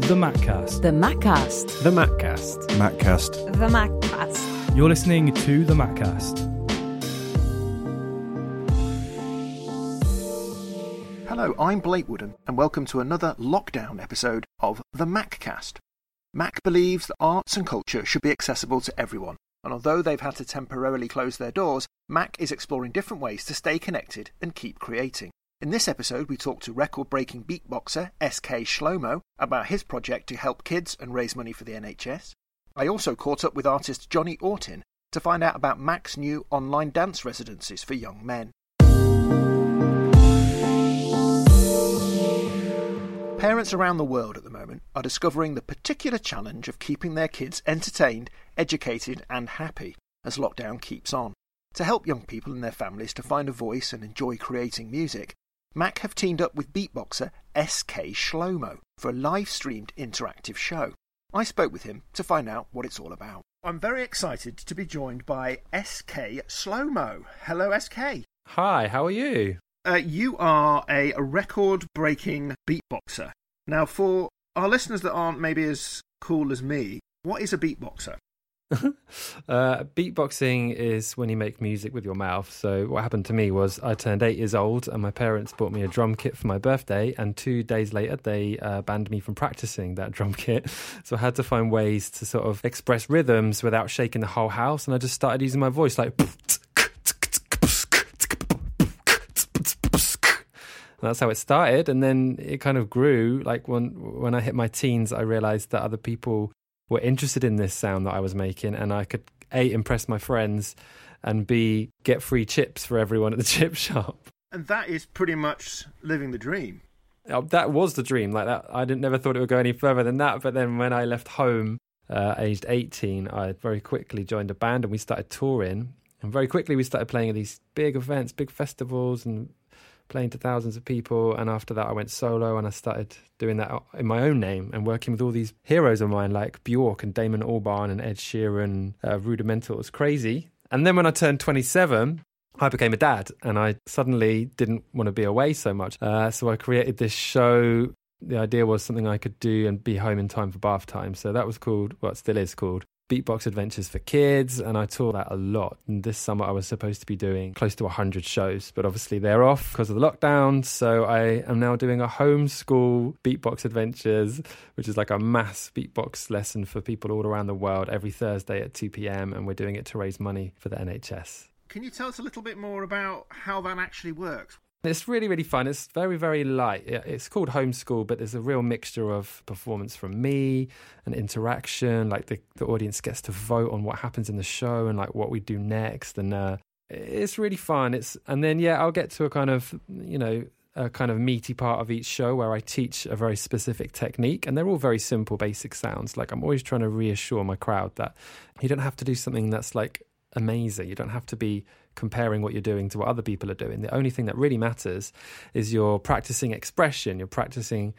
The Maccast. The Maccast. The Maccast. Maccast. The Maccast. You're listening to The Maccast. Hello, I'm Blake Woodham, and welcome to another lockdown episode of The Maccast. Mac believes that arts and culture should be accessible to everyone, and although they've had to temporarily close their doors, Mac is exploring different ways to stay connected and keep creating. In this episode, we talk to record breaking beatboxer SK Shlomo about his project to help kids and raise money for the NHS. I also caught up with artist Johnny Autin to find out about Mac's new online dance residencies for young men. Parents around the world at the moment are discovering the particular challenge of keeping their kids entertained, educated, and happy as lockdown keeps on. To help young people and their families to find a voice and enjoy creating music, Mac have teamed up with beatboxer SK Shlomo for a live streamed interactive show. I spoke with him to find out what it's all about. I'm very excited to be joined by SK Shlomo. Hello, SK. Hi, how are you? Uh, you are a record breaking beatboxer. Now, for our listeners that aren't maybe as cool as me, what is a beatboxer? uh, beatboxing is when you make music with your mouth. So what happened to me was I turned eight years old, and my parents bought me a drum kit for my birthday. And two days later, they uh, banned me from practicing that drum kit. So I had to find ways to sort of express rhythms without shaking the whole house. And I just started using my voice like. that's how it started and then it kind of grew like when when i hit my teens i realized that other people were interested in this sound that I was making, and I could a impress my friends, and b get free chips for everyone at the chip shop. And that is pretty much living the dream. Oh, that was the dream. Like that, I didn't never thought it would go any further than that. But then when I left home, uh, aged eighteen, I very quickly joined a band, and we started touring. And very quickly, we started playing at these big events, big festivals, and playing to thousands of people. And after that, I went solo and I started doing that in my own name and working with all these heroes of mine like Bjork and Damon Albarn and Ed Sheeran, uh, Rudimental. It was crazy. And then when I turned 27, I became a dad and I suddenly didn't want to be away so much. Uh, so I created this show. The idea was something I could do and be home in time for bath time. So that was called, well, it still is called Beatbox Adventures for Kids, and I tour that a lot. And this summer, I was supposed to be doing close to 100 shows, but obviously they're off because of the lockdown. So I am now doing a Homeskool Beatbox Adventures, which is like a mass beatbox lesson for people all around the world every Thursday at 2 p.m. And we're doing it to raise money for the NHS. Can you tell us a little bit more about how that actually works? It's really, really fun. It's very, very light. It's called Homeskool, but there's a real mixture of performance from me and interaction. Like the, the audience gets to vote on what happens in the show and like what we do next. And uh, it's really fun. It's and then yeah, I'll get to a kind of you know a kind of meaty part of each show where I teach a very specific technique, and they're all very simple, basic sounds. Like I'm always trying to reassure my crowd that you don't have to do something that's like amazing. You don't have to be comparing what you're doing to what other people are doing. The only thing that really matters is you're practicing expression, you're practicing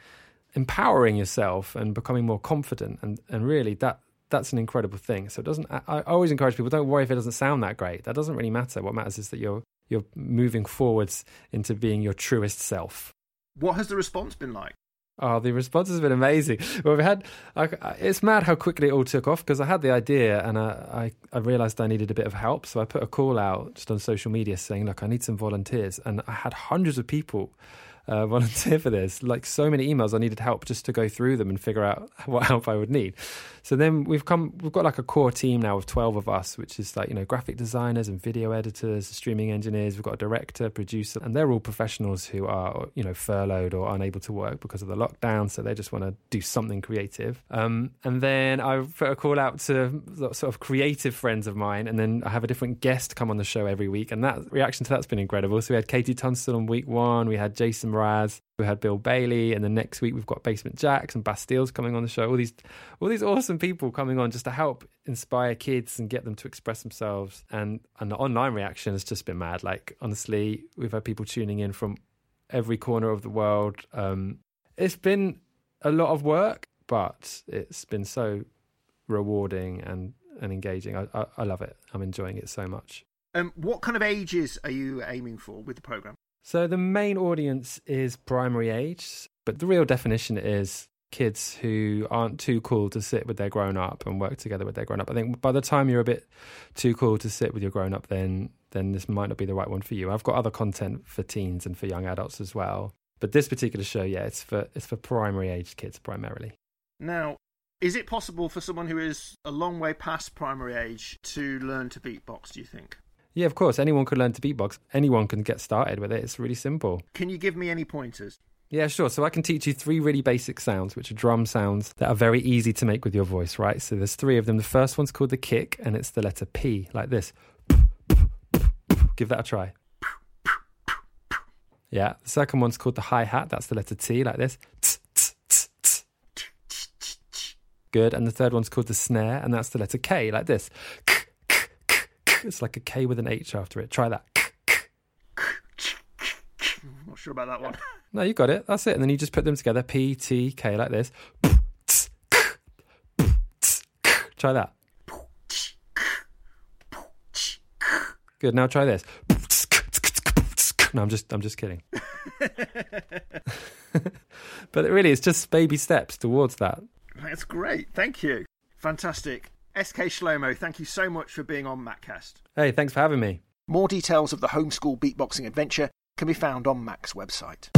empowering yourself and becoming more confident. And, and really, that that's an incredible thing. So it doesn't. I, always encourage people: don't worry if it doesn't sound that great. That doesn't really matter. What matters is that you're you're moving forwards into being your truest self. What has the response been like? Oh, the response has been amazing. Well, we had. I, it's mad how quickly it all took off because I had the idea and I, I, I realized I needed a bit of help. So I put a call out just on social media saying, "Look, I need some volunteers," and I had hundreds of people uh, volunteer for this. Like so many emails, I needed help just to go through them and figure out what help I would need. So then we've come, we've got like a core team now of 12 of us, which is like, you know, graphic designers and video editors, streaming engineers. We've got a director, producer, and they're all professionals who are, you know, furloughed or unable to work because of the lockdown. So they just want to do something creative. Um, and then I put a call out to sort of creative friends of mine. And then I have a different guest come on the show every week. And that reaction to that's been incredible. So we had KT Tunstall on week one. We had Jason Mraz. We had Bill Bailey, and the next week we've got Basement Jaxx and Bastille's coming on the show. All these, all these awesome people coming on just to help inspire kids and get them to express themselves. And and the online reaction has just been mad. Like honestly, we've had people tuning in from every corner of the world. Um, it's been a lot of work, but it's been so rewarding and and engaging. I, I, I love it. I'm enjoying it so much. Um, what kind of ages are you aiming for with the program? So the main audience is primary age, but the real definition is kids who aren't too cool to sit with their grown up and work together with their grown up. I think by the time you're a bit too cool to sit with your grown up, then then this might not be the right one for you. I've got other content for teens and for young adults as well. But this particular show, yeah, it's for it's for primary age kids primarily. Now, is it possible for someone who is a long way past primary age to learn to beatbox, do you think? Yeah, of course. Anyone could learn to beatbox. Anyone can get started with it. It's really simple. Can you give me any pointers? Yeah, sure. So I can teach you three really basic sounds, which are drum sounds that are very easy to make with your voice, right? So there's three of them. The first one's called the kick, and it's the letter P, like this. Give that a try. Yeah. The second one's called the hi hat. That's the letter T, like this. Good. And the third one's called the snare, and that's the letter K, like this. It's like a K with an H after it. Try that. I'm Not sure about that one. No, you got it. That's it. And then you just put them together. P, T, K, like this. Try that. Good. Now try this. No, I'm just, I'm just kidding. but really, it's just baby steps towards that. That's great. Thank you. Fantastic. SK Shlomo, thank you so much for being on Maccast. Hey, thanks for having me. More details of the Homeskool beatboxing adventure can be found on Mac's website.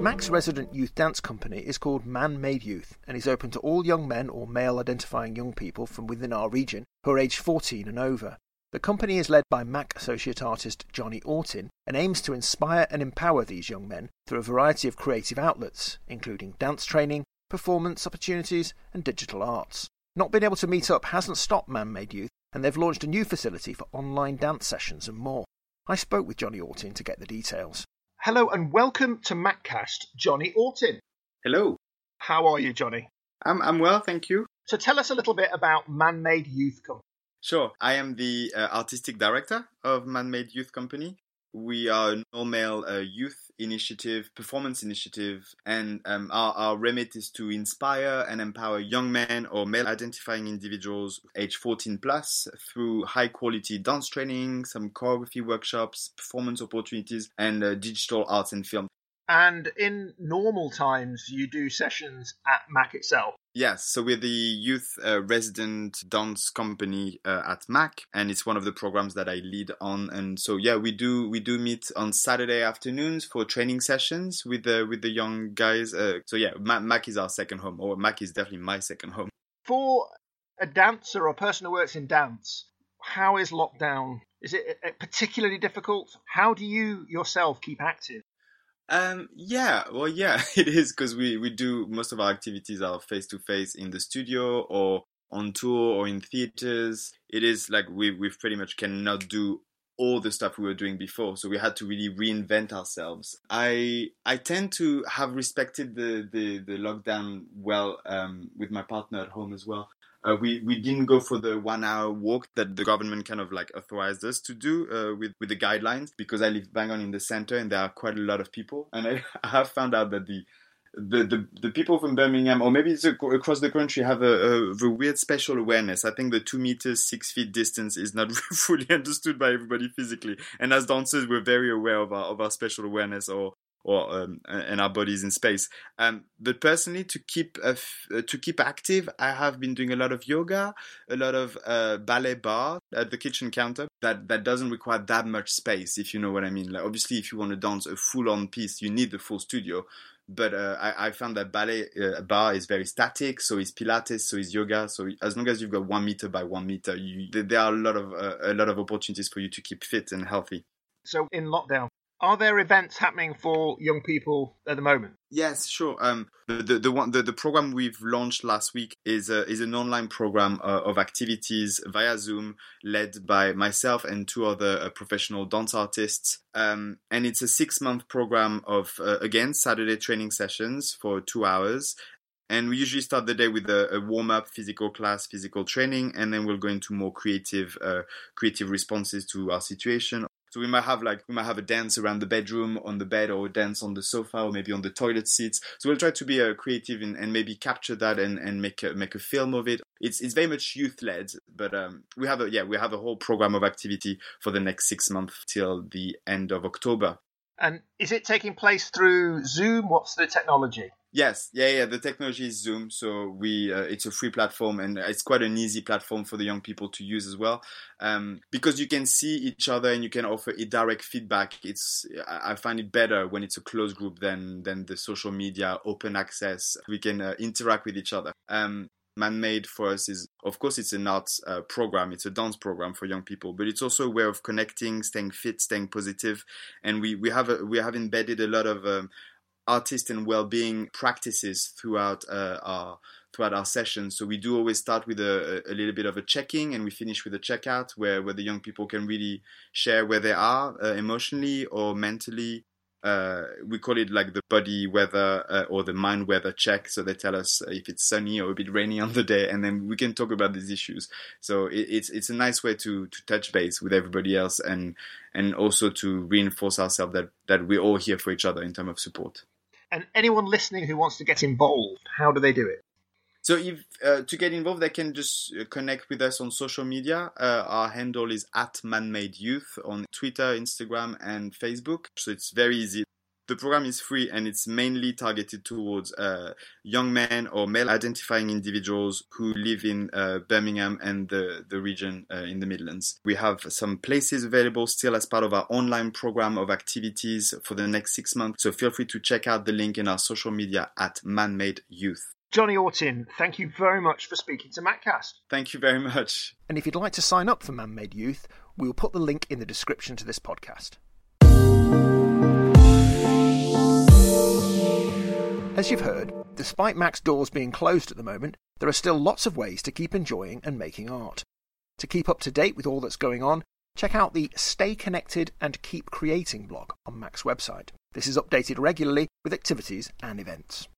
Mac's resident youth dance company is called Man Made Youth and is open to all young men or male identifying young people from within our region who are aged 14 and over. The company is led by Mac associate artist Johnny Autin and aims to inspire and empower these young men through a variety of creative outlets, including dance training, performance opportunities, and digital arts. Not being able to meet up hasn't stopped Man Made Youth, and they've launched a new facility for online dance sessions and more. I spoke with Johnny Autin to get the details. Hello and welcome to Maccast, Johnny Autin. Hello. How are you, Johnny? I'm I'm well, thank you. So tell us a little bit about Man Made Youth Company. Sure. I am the uh, artistic director of Manmade Youth Company. We are an all male uh, youth initiative, performance initiative, and um, our, our remit is to inspire and empower young men or male identifying individuals age 14 plus through high quality dance training, some choreography workshops, performance opportunities, and uh, digital arts and film. And in normal times, you do sessions at Mac itself. Yes, so we're the youth uh, resident dance company uh, at Mac, and it's one of the programs that I lead on. And so, yeah, we do we do meet on Saturday afternoons for training sessions with the with the young guys. Uh, so yeah, Mac, Mac is our second home, or Mac is definitely my second home. For a dancer or a person who works in dance, how is lockdown? Is it uh, particularly difficult? How do you yourself keep active? Um, yeah, well, yeah, it is because we, we do most of our activities are face to face in the studio or on tour or in theaters. It is like we, we pretty much cannot do all the stuff we were doing before. So we had to really reinvent ourselves. I I tend to have respected the the, the lockdown well um, with my partner at home as well. Uh, we we didn't go for the one hour walk that the government kind of like authorized us to do uh, with with the guidelines because I live bang on in the center and there are quite a lot of people and I, I have found out that the the, the, the people from Birmingham, or maybe it's across the country, have a, a, a, weird special awareness. I think the two meters, six feet distance is not fully understood by everybody physically. And as dancers, we're very aware of our, of our special awareness or, or um, and our bodies in space. Um, but personally, to keep uh, to keep active, I have been doing a lot of yoga, a lot of uh, ballet barre at the kitchen counter. That that doesn't require that much space, if you know what I mean. Like obviously, if you want to dance a full on piece, you need the full studio. But uh, I, I, found that ballet uh, barre is very static, so is Pilates, so is yoga. So as long as you've got one meter by one meter, you, there are a lot of uh, a lot of opportunities for you to keep fit and healthy. So in lockdown, are there events happening for young people at the moment? Yes, sure. Um, the, the, the one the, the program we've launched last week is a, is an online program uh, of activities via Zoom, led by myself and two other uh, professional dance artists. Um, and it's a six month program of uh, again Saturday training sessions for two hours. And we usually start the day with a, a warm up physical class, physical training, and then we'll go into more creative, uh, creative responses to our situation so we might have like we might have a dance around the bedroom on the bed or a dance on the sofa or maybe on the toilet seats. So we'll try to be uh, creative and, and maybe capture that and, and make a, make a film of it. It's it's very much youth led, but um, we have a yeah we have a whole program of activity for the next six months till the end of October. And is it taking place through Zoom? What's the technology? Yes, yeah, yeah. The technology is Zoom, so we uh, it's a free platform and it's quite an easy platform for the young people to use as well, um, because you can see each other and you can offer a direct feedback. It's I find it better when it's a closed group than than the social media open access. We can uh, interact with each other. Um, man-made for us is of course it's an art uh, program it's a dance program for young people but it's also a way of connecting staying fit staying positive and we we have a, we have embedded a lot of um, artist and well-being practices throughout uh, our throughout our sessions. So we do always start with a, a little bit of a checking, and we finish with a checkout, where where the young people can really share where they are uh, emotionally or mentally. Uh, we call it like the body weather uh, or the mind weather check. So they tell us if it's sunny or a bit rainy on the day, and then we can talk about these issues. So it, it's it's a nice way to to touch base with everybody else, and and also to reinforce ourselves that that we're all here for each other in terms of support. And anyone listening who wants to get involved, how do they do it? So if uh, to get involved, they can just uh, connect with us on social media. Uh, our handle is at Manmade Youth on Twitter, Instagram, and Facebook. So it's very easy. The program is free and it's mainly targeted towards uh, young men or male identifying individuals who live in uh, Birmingham and the, the region uh, in the Midlands. We have some places available still as part of our online program of activities for the next six months. So feel free to check out the link in our social media at Manmade Youth. Johnny Autin, thank you very much for speaking to Maccast. Thank you very much. And if you'd like to sign up for Man-Made Youth, we will put the link in the description to this podcast. As you've heard, despite Mac's doors being closed at the moment, there are still lots of ways to keep enjoying and making art. To keep up to date with all that's going on, check out the Stay Connected and Keep Creating blog on Mac's website. This is updated regularly with activities and events.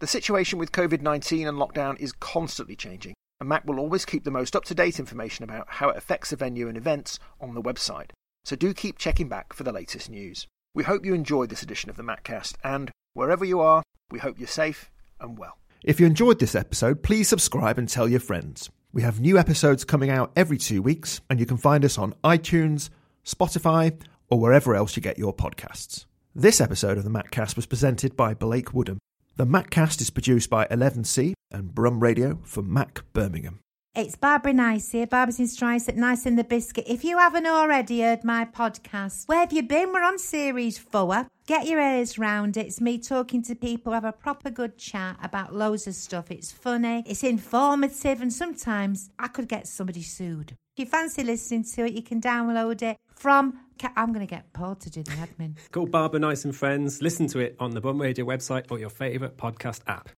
The situation with COVID 19 and lockdown is constantly changing, and Mac will always keep the most up to date information about how it affects the venue and events on the website, so do keep checking back for the latest news. We hope you enjoyed this edition of the Maccast, and wherever you are, we hope you're safe and well. If you enjoyed this episode, please subscribe and tell your friends. We have new episodes coming out every two weeks, and you can find us on iTunes, Spotify, or wherever else you get your podcasts. This episode of the Maccast was presented by Blake Woodham. The Maccast is produced by 11C and Brum Radio for Mac Birmingham. It's Barbara Nice here, Barbara's in Strice at Nice in the Biscuit. If you haven't already heard my podcast, where have you been? We're on series four. Get your ears round it. It's me talking to people, have a proper good chat about loads of stuff. It's funny, it's informative, and sometimes I could get somebody sued. If you fancy listening to it, you can download it from. I'm going to get Paul to do the admin. Call Barbara Nice and Friends. Listen to it on the Brum Radio website or your favourite podcast app.